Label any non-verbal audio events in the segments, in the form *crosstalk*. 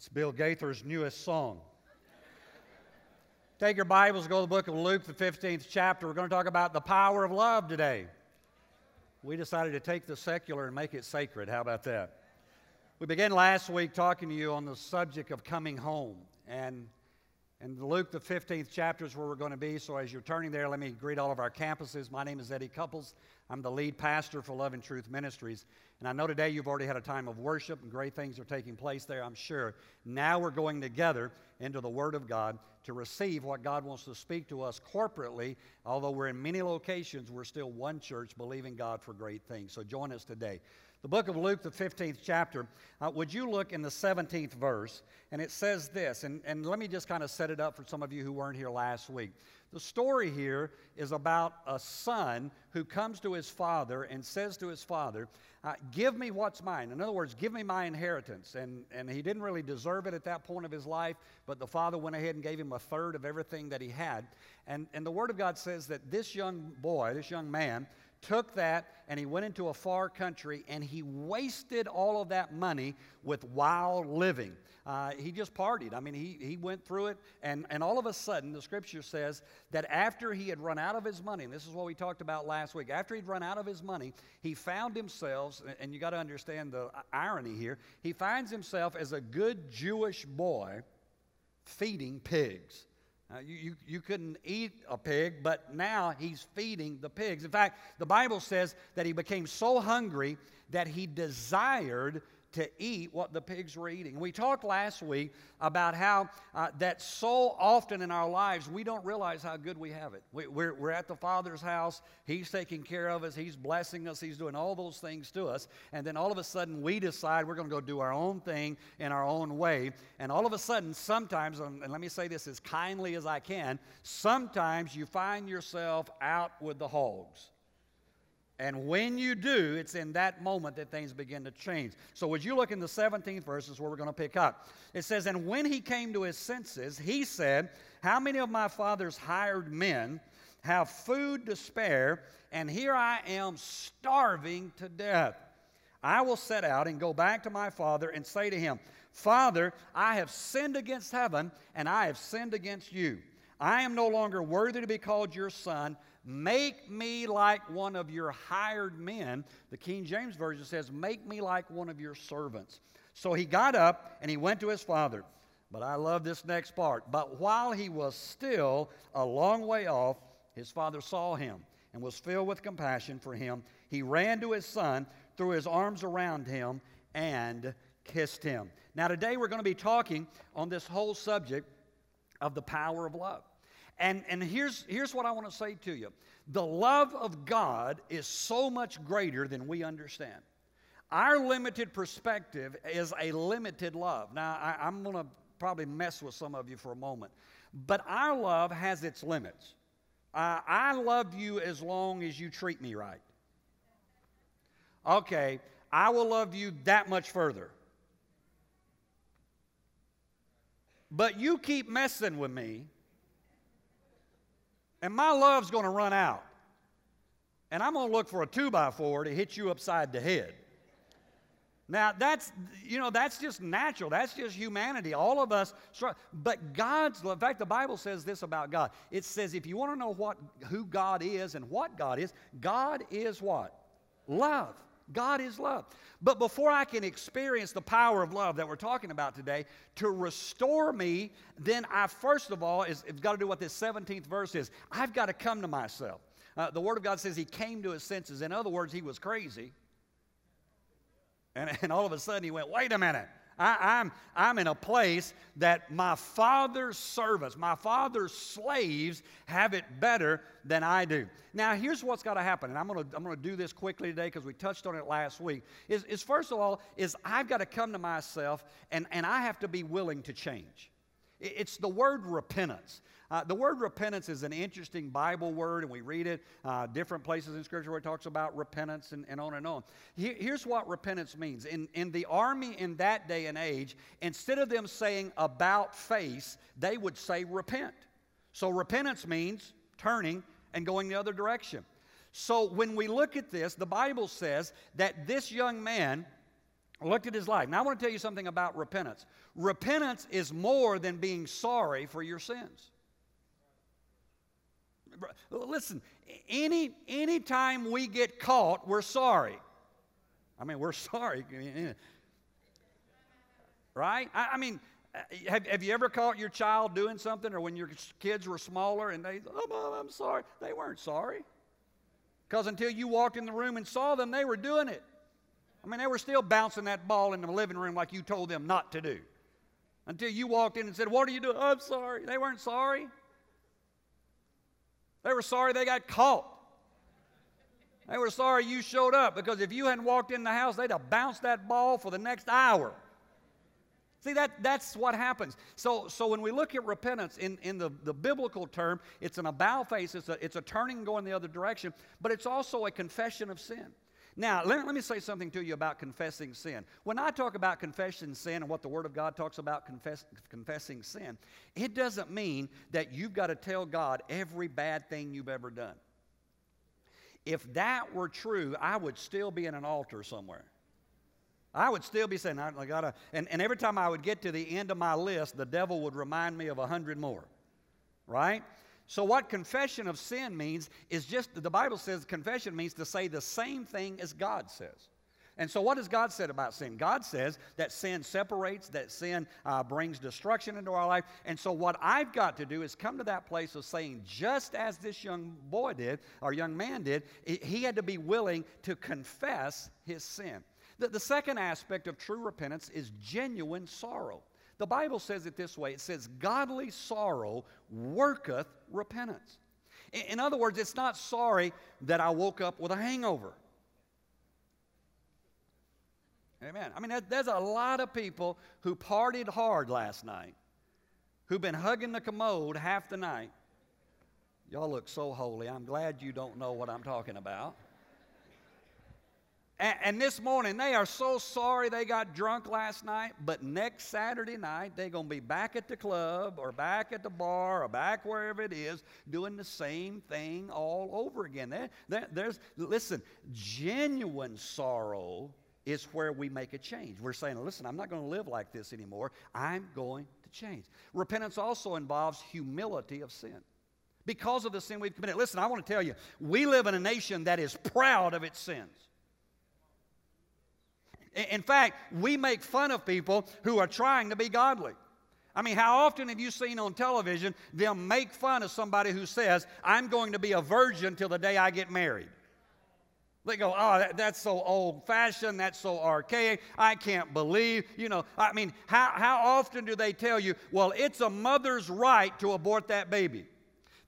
It's Bill Gaither's newest song. Take your Bibles, go to the book of Luke, the 15th chapter. We're going to talk about the power of love today. We decided to take the secular and make it sacred. How about that? We began last week talking to you on the subject of coming home. And and Luke, the 15th chapter, is where we're going to be. So as you're turning there, let me greet all of our campuses. My name is Eddie Couples. I'm the lead pastor for Love and Truth Ministries. And I know today you've already had a time of worship and great things are taking place there, I'm sure. Now we're going together into the Word of God to receive what God wants to speak to us corporately. Although we're in many locations, we're still one church believing God for great things. So join us today. The book of Luke, the 15th chapter, uh, would you look in the 17th verse? And it says this, and, and let me just kind of set it up for some of you who weren't here last week. The story here is about a son who comes to his father and says to his father, uh, Give me what's mine. In other words, give me my inheritance. And, and he didn't really deserve it at that point of his life, but the father went ahead and gave him a third of everything that he had. And, and the Word of God says that this young boy, this young man, took that and he went into a far country and he wasted all of that money with wild living. Uh, he just partied. I mean, he, he went through it, and, and all of a sudden, the scripture says that after he had run out of his money, and this is what we talked about last week, after he'd run out of his money, he found himself, and you got to understand the irony here, he finds himself as a good Jewish boy feeding pigs. Uh, you, you, you couldn't eat a pig, but now he's feeding the pigs. In fact, the Bible says that he became so hungry that he desired to eat what the pigs were eating. We talked last week about how uh, that so often in our lives we don't realize how good we have it. We, we're, we're at the Father's house, He's taking care of us, He's blessing us, He's doing all those things to us, and then all of a sudden we decide we're going to go do our own thing in our own way. And all of a sudden, sometimes, and let me say this as kindly as I can, sometimes you find yourself out with the hogs. And when you do, it's in that moment that things begin to change. So, would you look in the 17th verses where we're going to pick up? It says, And when he came to his senses, he said, How many of my father's hired men have food to spare, and here I am starving to death? I will set out and go back to my father and say to him, Father, I have sinned against heaven, and I have sinned against you. I am no longer worthy to be called your son. Make me like one of your hired men. The King James Version says, Make me like one of your servants. So he got up and he went to his father. But I love this next part. But while he was still a long way off, his father saw him and was filled with compassion for him. He ran to his son, threw his arms around him, and kissed him. Now, today we're going to be talking on this whole subject of the power of love. And, and here's, here's what I want to say to you the love of God is so much greater than we understand. Our limited perspective is a limited love. Now, I, am going to probably mess with some of you for a moment, but our love has its limits. Uh, I love you as long as you treat me right. Okay, I will love you that much further. But you keep messing with me, and my love's going to run out. And I'm going to look for a two by four to hit you upside the head. Now that's you know that's just natural. That's just humanity. All of us but God's love. In fact, the Bible says this about God. It says if you want to know what who God is and what God is, God is what? Love. God is love. But before I can experience the power of love that we're talking about today, to restore me, then I first of all is it's got to do what this 17th verse is. I've got to come to myself. Uh, the Word of God says he came to his senses. In other words, he was crazy. And, and all of a sudden he went, wait a minute. I, am I'm, I'm in a place that my father's servants, my father's slaves have it better than I do. Now, here's what's got to happen, and I'm going to I'm gonna do this quickly today because we touched on it last week. Is, is first of all, is I've got to come to myself and, and I have to be willing to change. It's the word repentance. Uh, the word repentance is an interesting Bible word, and we read it uh, different places in Scripture where it talks about repentance and, and on and on. Here, here's what repentance means. In, in the army in that day and age, instead of them saying about face, they would say repent. So repentance means turning and going the other direction. So when we look at this, the Bible says that this young man looked at his life. Now, I want to tell you something about repentance. Repentance is more than being sorry for your sins. Listen, any anytime we get caught, we're sorry. I mean, we're *laughs* sorry. Right? I, I mean, uh, have, have you ever caught your child doing something or when your kids were smaller and they, oh, mom, I'm sorry? They weren't sorry. Because until you walked in the room and saw them, they were doing it. I mean, they were still bouncing that ball in the living room like you told them not to do. Until you walked in and said, What are you doing? Oh, I'm sorry. They weren't sorry. They were sorry they got caught. They were sorry you showed up because if you hadn't walked in the house, they'd have bounced that ball for the next hour. See, that, that's what happens. So, so when we look at repentance in, in the, the biblical term, it's an about face, it's a, it's a turning going the other direction, but it's also a confession of sin. Now, let, let me say something to you about confessing sin. When I talk about confessing sin and what the Word of God talks about confess, confessing sin, it doesn't mean that you've got to tell God every bad thing you've ever done. If that were true, I would still be in an altar somewhere. I would still be saying, I, gotta, and, and every time I would get to the end of my list, the devil would remind me of a hundred more. Right? So, what confession of sin means is just the Bible says confession means to say the same thing as God says. And so, what has God said about sin? God says that sin separates, that sin uh, brings destruction into our life. And so, what I've got to do is come to that place of saying, just as this young boy did, or young man did, he had to be willing to confess his sin. The, the second aspect of true repentance is genuine sorrow. The Bible says it this way it says, Godly sorrow worketh repentance. In, other words, it's not sorry that I woke up with a hangover. Amen. I mean, there's a lot of people who partied hard last night, who've been hugging the commode half the night. Y'all look so holy. I'm glad you don't know what I'm talking about. And, and, this morning, they are so sorry they got drunk last night, but next Saturday night, they're going to be back at the club or back at the bar or back wherever it is doing the same thing all over again. There, there, there's, listen, genuine sorrow is where we make a change. We're saying, listen, I'm not going to live like this anymore. I'm going to change. Repentance also involves humility of sin because of the sin we've committed. Listen, I want to tell you, we live in a nation that is proud of its sins. In fact, we make fun of people who are trying to be godly. I mean, how often have you seen on television them make fun of somebody who says, I'm going to be a virgin till the day I get married? They go, oh, that, that's so old fashioned, that's so archaic, I can't believe. You know, I mean, how, how often do they tell you, well, it's a mother's right to abort that baby?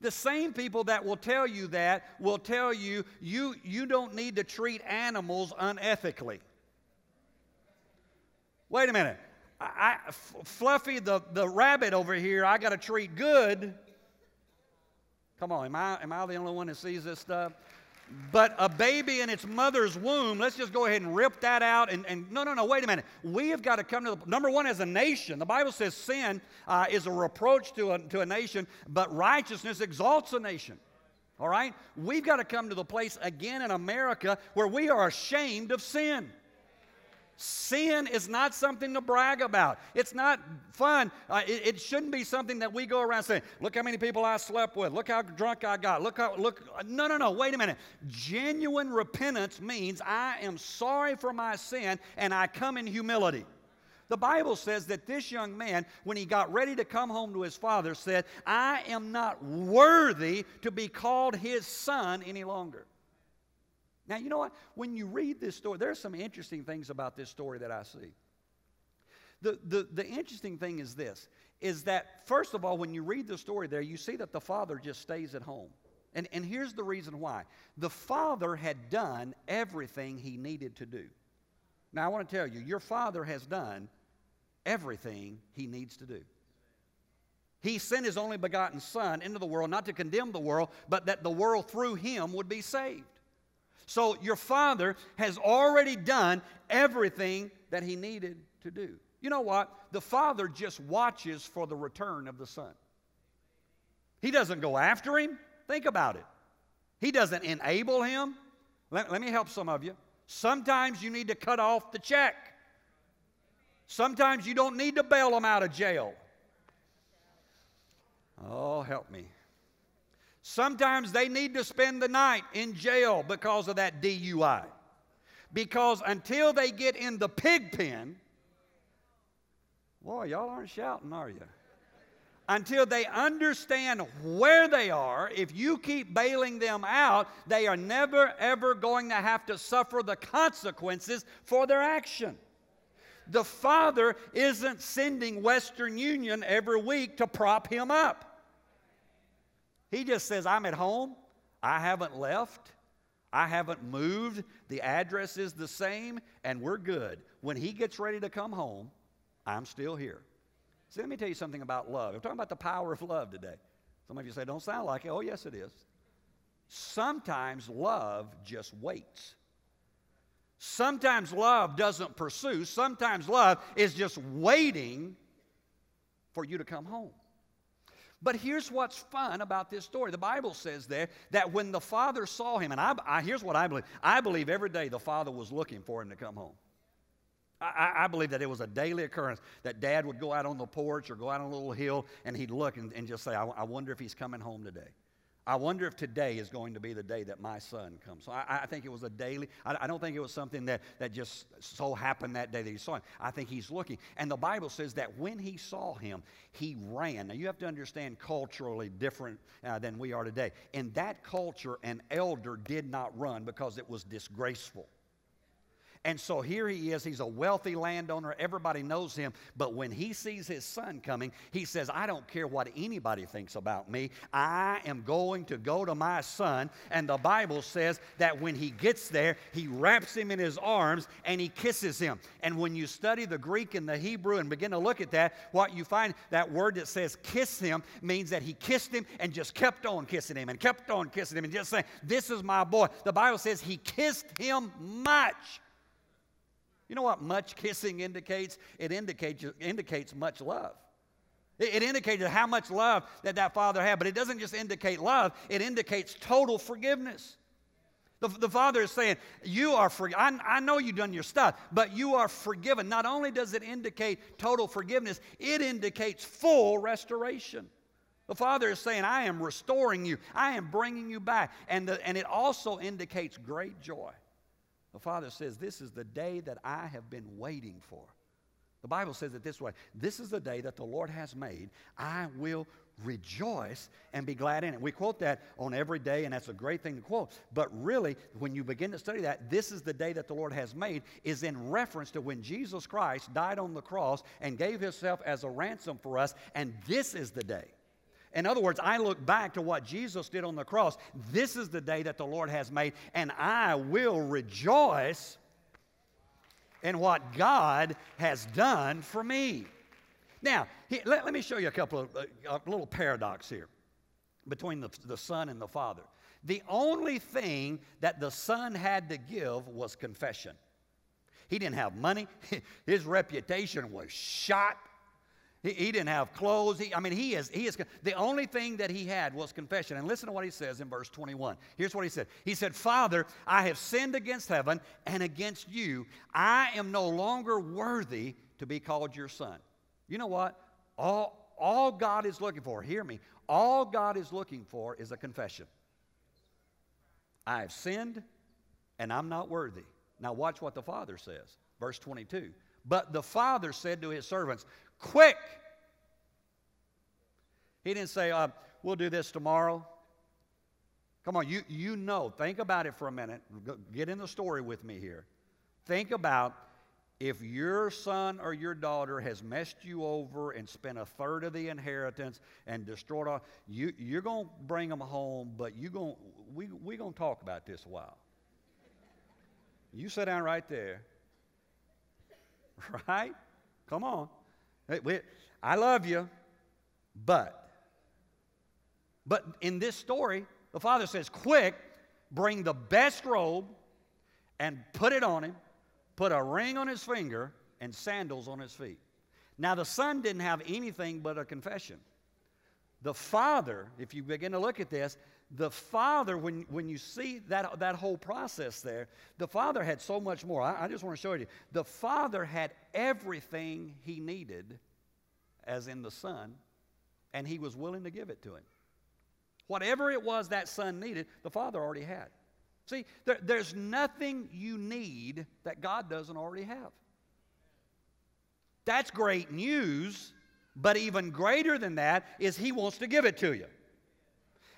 The same people that will tell you that will tell you, you, you don't need to treat animals unethically. Wait a minute. I, I, Fluffy, the, the rabbit over here, I got to treat good. Come on, am I, am I the only one that sees this stuff? But a baby in its mother's womb, let's just go ahead and rip that out. And, and no, no, no, wait a minute. We have got to come to the number one as a nation. The Bible says sin uh, is a reproach to a, to a nation, but righteousness exalts a nation. All right? We've got to come to the place again in America where we are ashamed of sin. Sin is not something to brag about. It's not fun. Uh, it, it, shouldn't be something that we go around saying, "Look how many people I slept with. Look how drunk I got. Look how look." No, no, no. Wait a minute. Genuine repentance means I am sorry for my sin and I come in humility. The Bible says that this young man, when he got ready to come home to his father, said, "I am not worthy to be called his son any longer." Now, you know what? When you read this story, there are some interesting things about this story that I see. The, the, the interesting thing is this is that, first of all, when you read the story there, you see that the father just stays at home. And, and here's the reason why the father had done everything he needed to do. Now, I want to tell you, your father has done everything he needs to do. He sent his only begotten Son into the world, not to condemn the world, but that the world through him would be saved. So your father has already done everything that he needed to do. You know what? The father just watches for the return of the son. He doesn't go after him. Think about it. He doesn't enable him. Let, let me help some of you. Sometimes you need to cut off the check. Sometimes you don't need to bail them out of jail. Oh, help me. Sometimes they need to spend the night in jail because of that DUI. Because until they get in the pig pen, boy, y'all aren't shouting, are you? Until they understand where they are, if you keep bailing them out, they are never ever going to have to suffer the consequences for their action. The father isn't sending Western Union every week to prop him up. He just says, I'm at home. I haven't left. I haven't moved. The address is the same, and we're good. When he gets ready to come home, I'm still here. See, let me tell you something about love. I'm talking about the power of love today. Some of you say, don't sound like it. Oh, yes, it is. Sometimes love just waits. Sometimes love doesn't pursue. Sometimes love is just waiting for you to come home. But here's what's fun about this story. The Bible says there that when the father saw him, and I, I, here's what I believe I believe every day the father was looking for him to come home. I, I, believe that it was a daily occurrence that dad would go out on the porch or go out on a little hill and he'd look and, and just say, I, I wonder if he's coming home today. I wonder if today is going to be the day that my son comes. So I, I think it was a daily, I, I, don't think it was something that, that just so happened that day that he saw him. I think he's looking. And the Bible says that when he saw him, he ran. Now you have to understand culturally different uh, than we are today. In that culture, an elder did not run because it was disgraceful. And so here he is. He's a wealthy landowner. Everybody knows him. But when he sees his son coming, he says, I don't care what anybody thinks about me. I am going to go to my son. And the Bible says that when he gets there, he wraps him in his arms and he kisses him. And when you study the Greek and the Hebrew and begin to look at that, what you find that word that says kiss him means that he kissed him and just kept on kissing him and kept on kissing him and just saying, This is my boy. The Bible says he kissed him much. You know what much kissing indicates? It indicates, indicates much love. It, it indicates how much love that that father had, but it doesn't just indicate love, it indicates total forgiveness. The, the father is saying, You are free. I, I know you've done your stuff, but you are forgiven. Not only does it indicate total forgiveness, it indicates full restoration. The Father is saying, I am restoring you, I am bringing you back. And, the, and it also indicates great joy. The Father says, This is the day that I have been waiting for. The Bible says it this way This is the day that the Lord has made. I will rejoice and be glad in it. We quote that on every day, and that's a great thing to quote. But really, when you begin to study that, this is the day that the Lord has made, is in reference to when Jesus Christ died on the cross and gave himself as a ransom for us. And this is the day in other words, I look back to what Jesus did on the cross. This is the day that the Lord has made, and I will rejoice in what God has done for me. Now, let, let me show you a couple of uh, a little paradox here between the, the Son and the Father. The only thing that the Son had to give was confession. He didn't have money, *laughs* his reputation was shot he, he didn't have clothes. He, I mean, he is, he is, the only thing that he had was confession. And listen to what he says in verse 21. Here's what he said He said, Father, I have sinned against heaven and against you. I am no longer worthy to be called your son. You know what? All, all God is looking for, hear me, all God is looking for is a confession. I have sinned and I'm not worthy. Now, watch what the Father says. Verse 22. But the Father said to his servants, quick. He didn't say, uh, we'll do this tomorrow. Come on, you, you know. Think about it for a minute. Get in the story with me here. Think about if your son or your daughter has messed you over and spent a third of the inheritance and destroyed all, you, you're going to bring them home, but you going we, we're going to talk about this a while. You sit down right there. *laughs* Right? Come on. I love you, but. But in this story, the father says, Quick, bring the best robe and put it on him, put a ring on his finger, and sandals on his feet. Now, the son didn't have anything but a confession. The father, if you begin to look at this, the Father, when, when you see that, that whole process there, the Father had so much more. I, I just want to show you. The Father had everything he needed, as in the Son, and he was willing to give it to him. Whatever it was that Son needed, the Father already had. See, there, there's nothing you need that God doesn't already have. That's great news, but even greater than that is He wants to give it to you.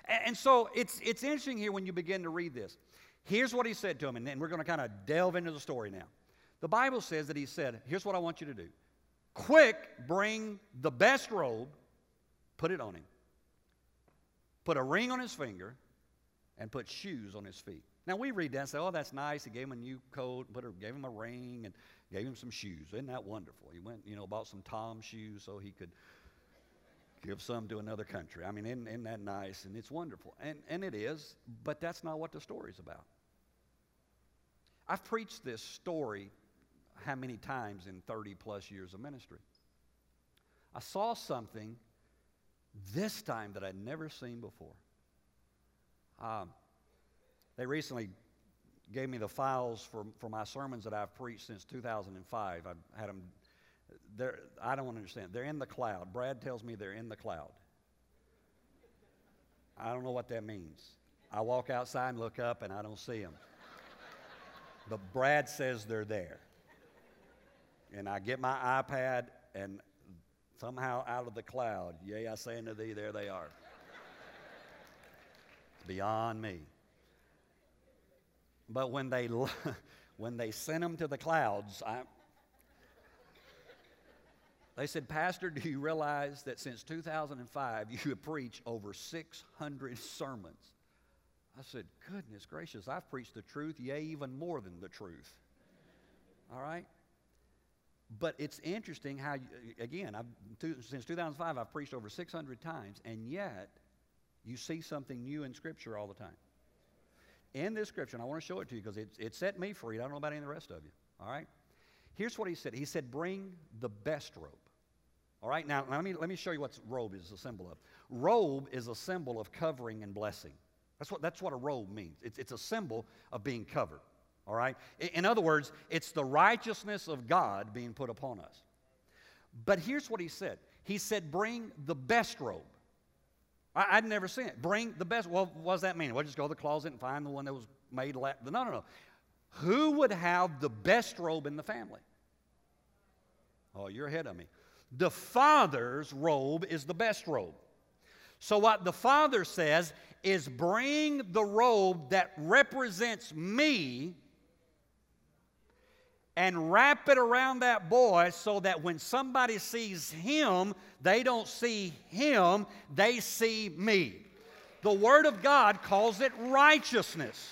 And so it's, it's interesting here when you begin to read this. Here's what he said to him, and then we're going to kind of delve into the story now. The Bible says that he said, Here's what I want you to do. Quick, bring the best robe, put it on him, put a ring on his finger, and put shoes on his feet. Now we read that and say, Oh, that's nice. He gave him a new coat, put a, gave him a ring, and gave him some shoes. Isn't that wonderful? He went, you know, bought some Tom shoes so he could give some to another country. I mean, isn't, isn't that nice? And it's wonderful. And, and it is, but that's not what the story's about. I've preached this story how many times in 30 plus years of ministry. I saw something this time that I'd never seen before. Um, they recently gave me the files for, for my sermons that I've preached since 2005. I've had them they're, I don't understand. They're in the cloud. Brad tells me they're in the cloud. I don't know what that means. I walk outside and look up and I don't see them. but Brad says they're there. And I get my iPad and somehow out of the cloud, yea, I say unto thee, there they are. it's beyond me. But when they, *laughs* when they sent them to the clouds, I, they said, Pastor, do you realize that since 2005 you have preached over 600 sermons? I said, Goodness gracious, I've preached the truth, yea, even more than the truth. All right? But it's interesting how, again, since 2005, I've preached over 600 times, and yet you see something new in Scripture all the time. In this Scripture, and I want to show it to you because it, it set me free. I don't know about any of the rest of you. All right? Here's what he said He said, Bring the best robe. All right, now let me, let me show you what robe is a symbol of. Robe is a symbol of covering and blessing. That's what, that's what a robe means. It's, it's a symbol of being covered. All right? In other words, it's the righteousness of God being put upon us. But here's what he said He said, Bring the best robe. I, would never seen it. Bring the best. Well, what does that mean? Well, just go to the closet and find the one that was made. La- no, no, no. Who would have the best robe in the family? Oh, you're ahead of me. The Father's robe is the best robe. So, what the Father says is bring the robe that represents me and wrap it around that boy so that when somebody sees him, they don't see him, they see me. The Word of God calls it righteousness.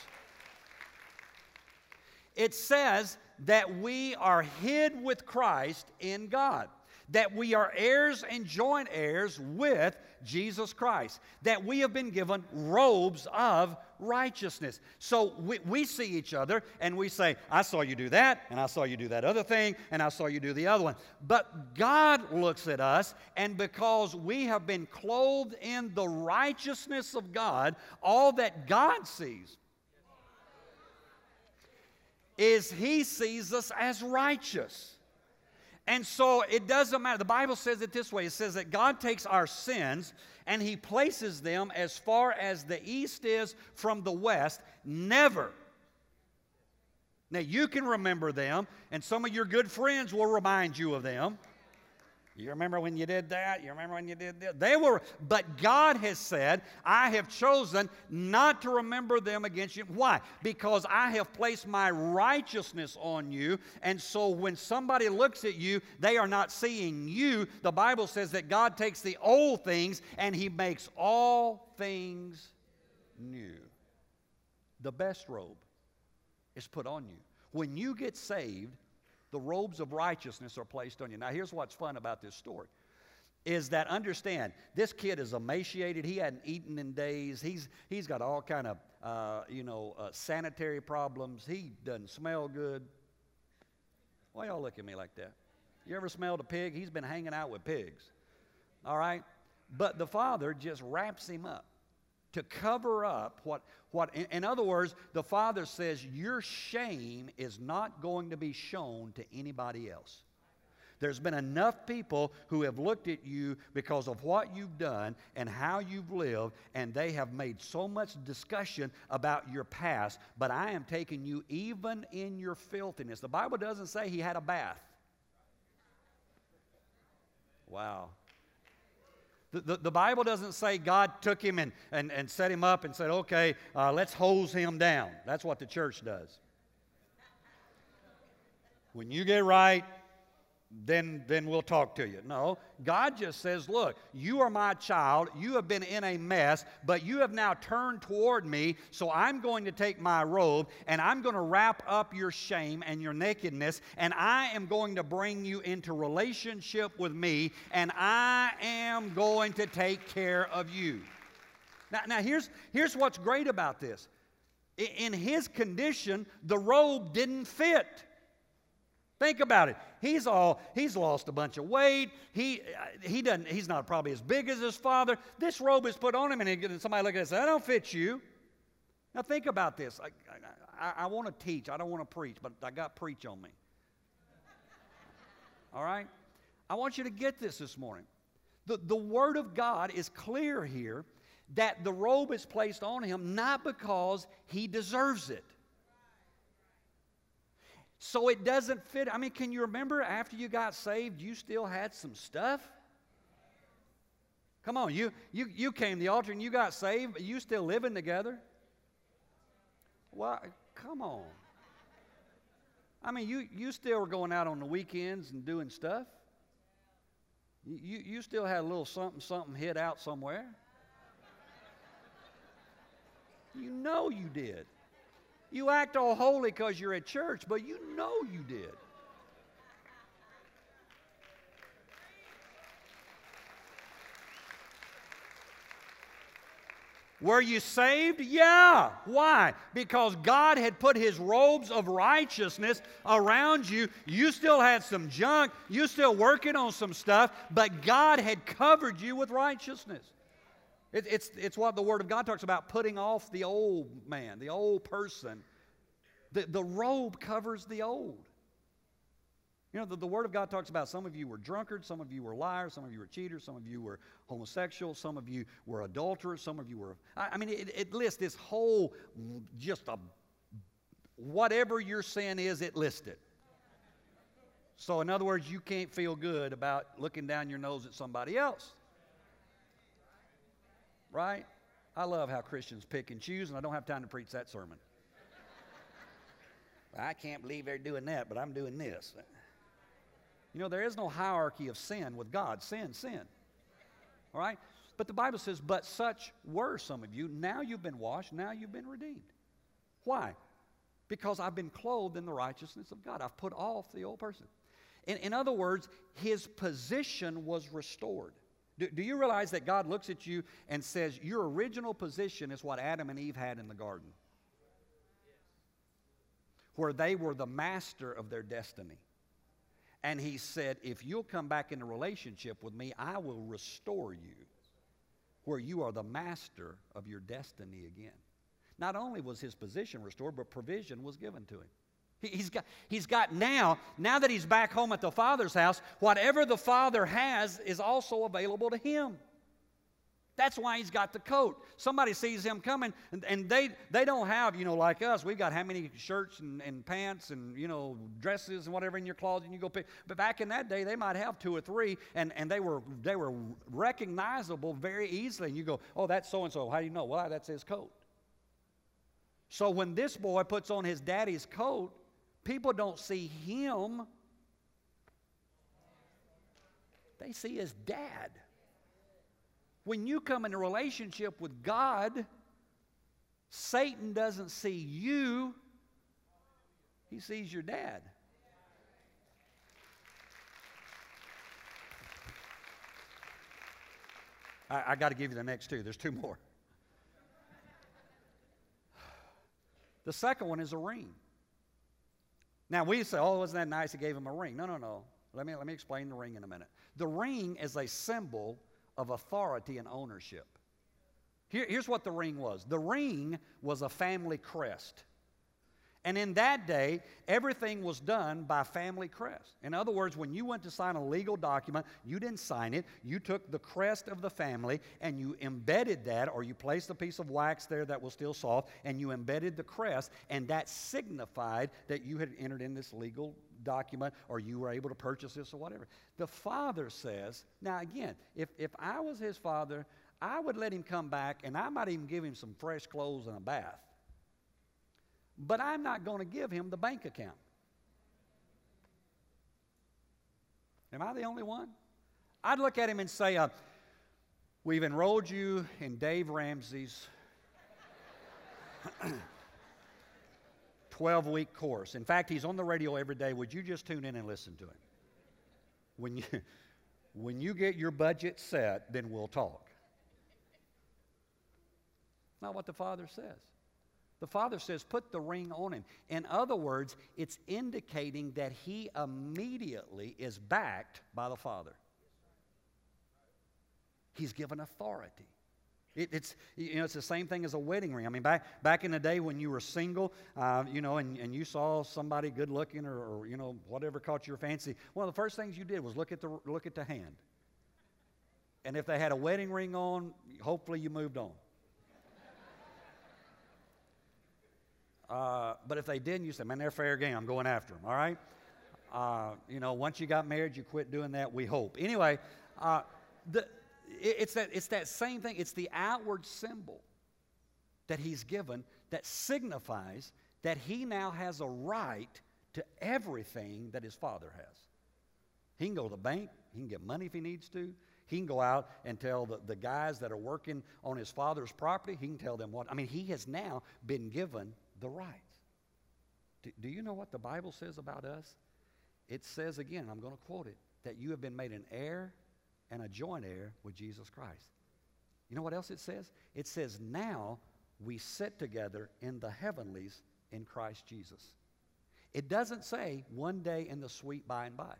It says that we are hid with Christ in God that we are heirs and joint heirs with Jesus Christ, that we have been given robes of righteousness. So we, we, see each other and we say, I saw you do that, and I saw you do that other thing, and I saw you do the other one. But God looks at us, and because we have been clothed in the righteousness of God, all that God sees is He sees us as righteous. And so it doesn't matter. The Bible says it this way it says that God takes our sins and He places them as far as the east is from the west. Never. Now, you can remember them, and some of your good friends will remind you of them. You remember when you did that? You remember when you did that? They were, but God has said, I have chosen not to remember them against you. Why? Because I have placed my righteousness on you. And so when somebody looks at you, they are not seeing you. The Bible says that God takes the old things and He makes all things new. The best robe is put on you. When you get saved, the robes of righteousness are placed on you. Now, here's what's fun about this story is that understand this kid is emaciated. He hadn't eaten in days. He's, he's got all kind of uh, you know uh, sanitary problems. He doesn't smell good. Why y'all look at me like that? You ever smelled a pig? He's been hanging out with pigs. All right? But the father just wraps him up to cover up what, what in, other words, the Father says, Your shame is not going to be shown to anybody else. There's been enough people who have looked at you because of what you've done and how you've lived, and they have made so much discussion about your past. But I am taking you even in your filthiness. The Bible doesn't say he had a bath. Wow. The, the, the, Bible doesn't say God took him and, and, and set him up and said, okay, uh, let's hose him down. That's what the church does. When you get right, then, then we'll talk to you. No, God just says, Look, you are my child. You have been in a mess, but you have now turned toward me. So I'm going to take my robe and I'm going to wrap up your shame and your nakedness, and I am going to bring you into relationship with me, and I am going to take care of you. Now, now here's, here's what's great about this. In his condition, the robe didn't fit. Think about it. He's all he's lost a bunch of weight. He uh, he doesn't he's not probably as big as his father. This robe is put on him, and somebody look at it and say, "I don't fit you." Now think about this. I, I, I want to teach. I don't want to preach, but I got preach on me. *laughs* All right. I want you to get this this morning. The, the Word of God is clear here that the robe is placed on him not because he deserves it. So it doesn't fit. I mean, can you remember after you got saved, you still had some stuff? Come on, you, you, you came to the altar and you got saved, but you still living together? Well, come on. I mean, you, you still were going out on the weekends and doing stuff. You, you, you still had a little something, something hid out somewhere. You know you did. You act all holy because you're at church, but you know you did. Were you saved? Yeah. Why? Because God had put His robes of righteousness around you. You still had some junk. You still working on some stuff, but God had covered you with righteousness. It, it's, it's what the Word of God talks about putting off the old man, the old person. The, the robe covers the old. You know, the, the Word of God talks about some of you were drunkards, some of you were liars, some of you were cheaters, some of you were homosexual, some of you were adulterers, some of you were. I, I mean, it, it lists this whole, just a, whatever your sin is, it lists it. So, in other words, you can't feel good about looking down your nose at somebody else right? I love how Christians pick and choose, and I don't have time to preach that sermon. *laughs* I can't believe they're doing that, but I'm doing this. You know, there is no hierarchy of sin with God. Sin, sin. All right? But the Bible says, but such were some of you. Now you've been washed, now you've been redeemed. Why? Because I've been clothed in the righteousness of God. I've put off the old person. In, in other words, his position was restored. Do, do you realize that God looks at you and says, Your original position is what Adam and Eve had in the garden? Where they were the master of their destiny. And He said, If you'll come back into relationship with me, I will restore you where you are the master of your destiny again. Not only was his position restored, but provision was given to him. He's got, he's got now, now that he's back home at the Father's house, whatever the Father has is also available to him. That's why he's got the coat. Somebody sees him coming, and, and, they, they don't have, you know, like us, we've got how many shirts and, and pants and, you know, dresses and whatever in your closet, and you go pick. But back in that day, they might have two or three, and, and they, were, they were recognizable very easily. And you go, oh, that's so and so. How do you know? Well, that's his coat. So when this boy puts on his daddy's coat, People don't see him, they see his dad. When you come in a relationship with God, Satan doesn't see you, he sees your dad. I, I got to give you the next two. There's two more. *sighs* The second one is a ring. Now we say, oh, wasn't that nice? He gave him a ring. No, no, no. Let me, let me explain the ring in a minute. The ring is a symbol of authority and ownership. Here, here's what the ring was the ring was a family crest. And in that day, everything was done by family crest. In other words, when you went to sign a legal document, you didn't sign it. You took the crest of the family and you embedded that, or you placed a piece of wax there that was still soft, and you embedded the crest, and that signified that you had entered in this legal document or you were able to purchase this or whatever. The father says, now again, if, if I was his father, I would let him come back and I might even give him some fresh clothes and a bath. But I'm not going to give him the bank account. Am I the only one? I'd look at him and say, uh, We've enrolled you in Dave Ramsey's 12 week course. In fact, he's on the radio every day. Would you just tune in and listen to him? When you, when you get your budget set, then we'll talk. Not what the Father says. The Father says, put the ring on him. In other words, it's indicating that he immediately is backed by the Father. He's given authority. It, it's, you know, it's the same thing as a wedding ring. I mean, back, back in the day when you were single, uh, you know, and, and you saw somebody good looking or, or, you know, whatever caught your fancy, one of the first things you did was look at the, look at the hand. And if they had a wedding ring on, hopefully you moved on. Uh, but if they didn't, you say, man, they're fair game. I'm going after them, all right? Uh, you know, once you got married, you quit doing that, we hope. Anyway, uh, the, it, it's, that, it's that same thing. It's the outward symbol that he's given that signifies that he now has a right to everything that his father has. He can go to the bank, he can get money if he needs to. He can go out and tell the, the guys that are working on his father's property, he can tell them what. I mean, he has now been given the rights. Do, do you know what the Bible says about us? It says again, I'm going to quote it, that you have been made an heir and a joint heir with Jesus Christ. You know what else it says? It says, now we sit together in the heavenlies in Christ Jesus. It doesn't say one day in the sweet by and by.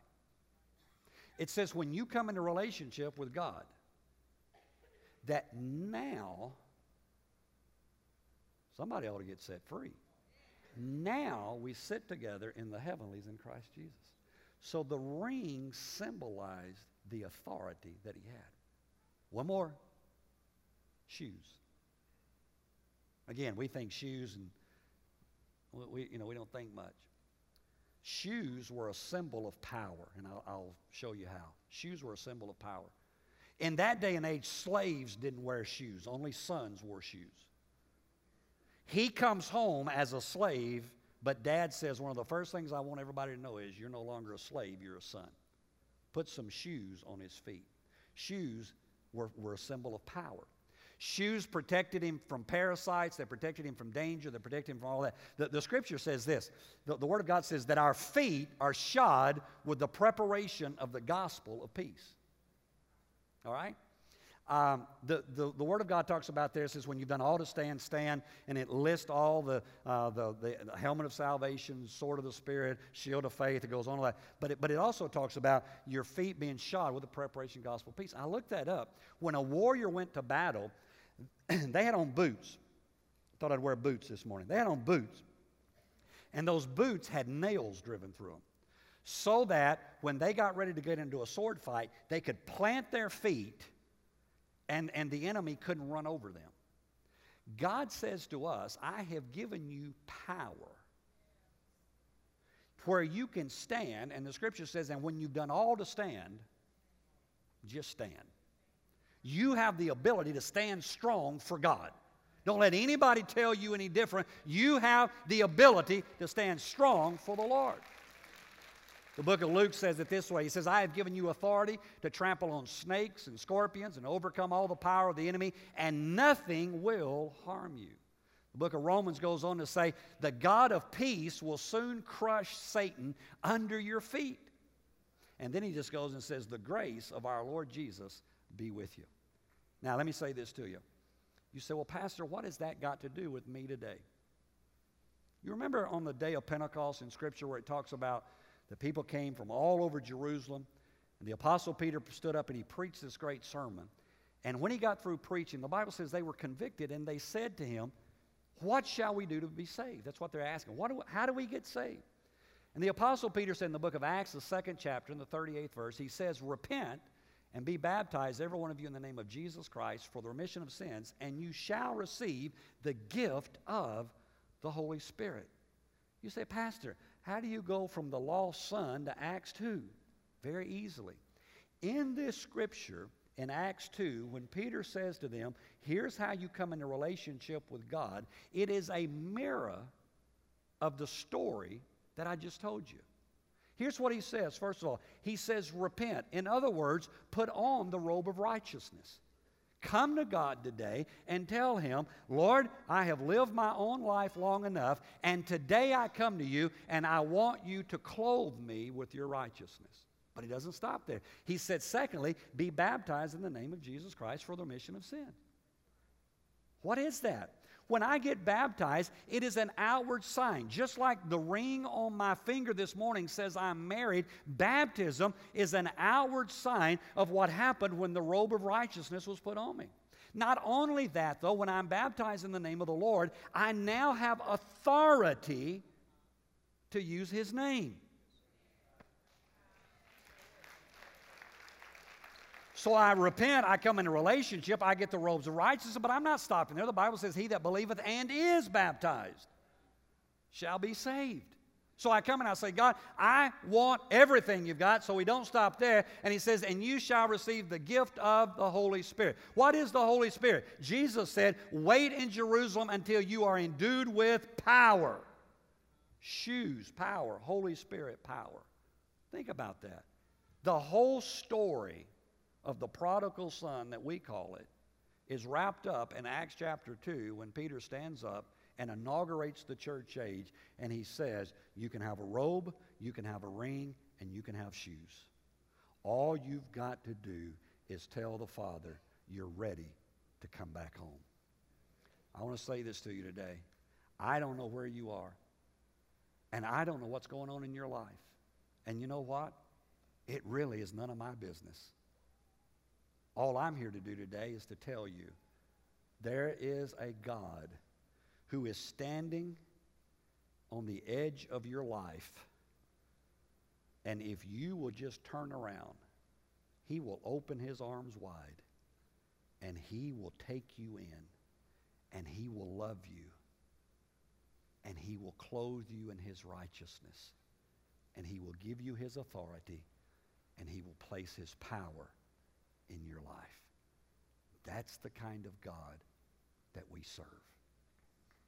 It says when you come into relationship with God, that now Somebody ought to get set free. Now we sit together in the heavenlies in Christ Jesus. So the ring symbolized the authority that he had. One more shoes. Again, we think shoes and we, you know, we don't think much. Shoes were a symbol of power, and I'll, I'll show you how. Shoes were a symbol of power. In that day and age, slaves didn't wear shoes, only sons wore shoes. He comes home as a slave, but dad says one of the first things I want everybody to know is you're no longer a slave, you're a son. Put some shoes on his feet. Shoes were, were a symbol of power. Shoes protected him from parasites, they protected him from danger, they protected him from all that. The, the scripture says this the, the Word of God says that our feet are shod with the preparation of the gospel of peace. All right? Um, the, the, the, Word of God talks about this is when you've done all to stand, stand, and it lists all the, uh, the, the, helmet of salvation, sword of the Spirit, shield of faith. It goes on like. But it, but it also talks about your feet being shod with the preparation gospel peace. I looked that up. When a warrior went to battle, *clears throat* they had on boots. Thought I'd wear boots this morning. They had on boots. And those boots had nails driven through them so that when they got ready to get into a sword fight, they could plant their feet and, and the enemy couldn't run over them. God says to us, I have given you power where you can stand, and the scripture says, and when you've done all to stand, just stand. You have the ability to stand strong for God. Don't let anybody tell you any different. You have the ability to stand strong for the Lord. The book of Luke says it this way He says, I have given you authority to trample on snakes and scorpions and overcome all the power of the enemy, and nothing will harm you. The book of Romans goes on to say, The God of peace will soon crush Satan under your feet. And then he just goes and says, The grace of our Lord Jesus be with you. Now, let me say this to you. You say, Well, Pastor, what has that got to do with me today? You remember on the day of Pentecost in Scripture where it talks about the people came from all over Jerusalem. And the Apostle Peter stood up and he preached this great sermon. And when he got through preaching, the Bible says they were convicted and they said to him, What shall we do to be saved? That's what they're asking. What do, how do we get saved? And the Apostle Peter said in the book of Acts, the second chapter, in the 38th verse, he says, Repent and be baptized, every one of you, in the name of Jesus Christ for the remission of sins, and you shall receive the gift of the Holy Spirit. You say, Pastor, how do you go from the lost son to Acts 2? Very easily. In this scripture, in Acts 2, when Peter says to them, Here's how you come into relationship with God, it is a mirror of the story that I just told you. Here's what he says. First of all, he says, repent. In other words, put on the robe of righteousness. Come to God today and tell Him, Lord, I have lived my own life long enough, and today I come to you and I want you to clothe me with your righteousness. But He doesn't stop there. He said, secondly, be baptized in the name of Jesus Christ for the remission of sin. What is that? When I get baptized, it is an outward sign. Just like the ring on my finger this morning says I'm married, baptism is an outward sign of what happened when the robe of righteousness was put on me. Not only that, though, when I'm baptized in the name of the Lord, I now have authority to use His name. So I repent, I come in a relationship, I get the robes of righteousness, but I'm not stopping there. The Bible says, He that believeth and is baptized shall be saved. So I come and I say, God, I want everything you've got, so we don't stop there. And he says, And you shall receive the gift of the Holy Spirit. What is the Holy Spirit? Jesus said, Wait in Jerusalem until you are endued with power. Shoes, power, Holy Spirit, power. Think about that. The whole story of the prodigal son that we call it is wrapped up in Acts chapter 2 when Peter stands up and inaugurates the church age and he says, You can have a robe, you can have a ring, and you can have shoes. All you've got to do is tell the Father you're ready to come back home. I want to say this to you today. I don't know where you are, and I don't know what's going on in your life. And you know what? It really is none of my business. All I'm here to do today is to tell you there is a God who is standing on the edge of your life. And if you will just turn around, he will open his arms wide and he will take you in and he will love you and he will clothe you in his righteousness and he will give you his authority and he will place his power in your life. That's the kind of God that we serve.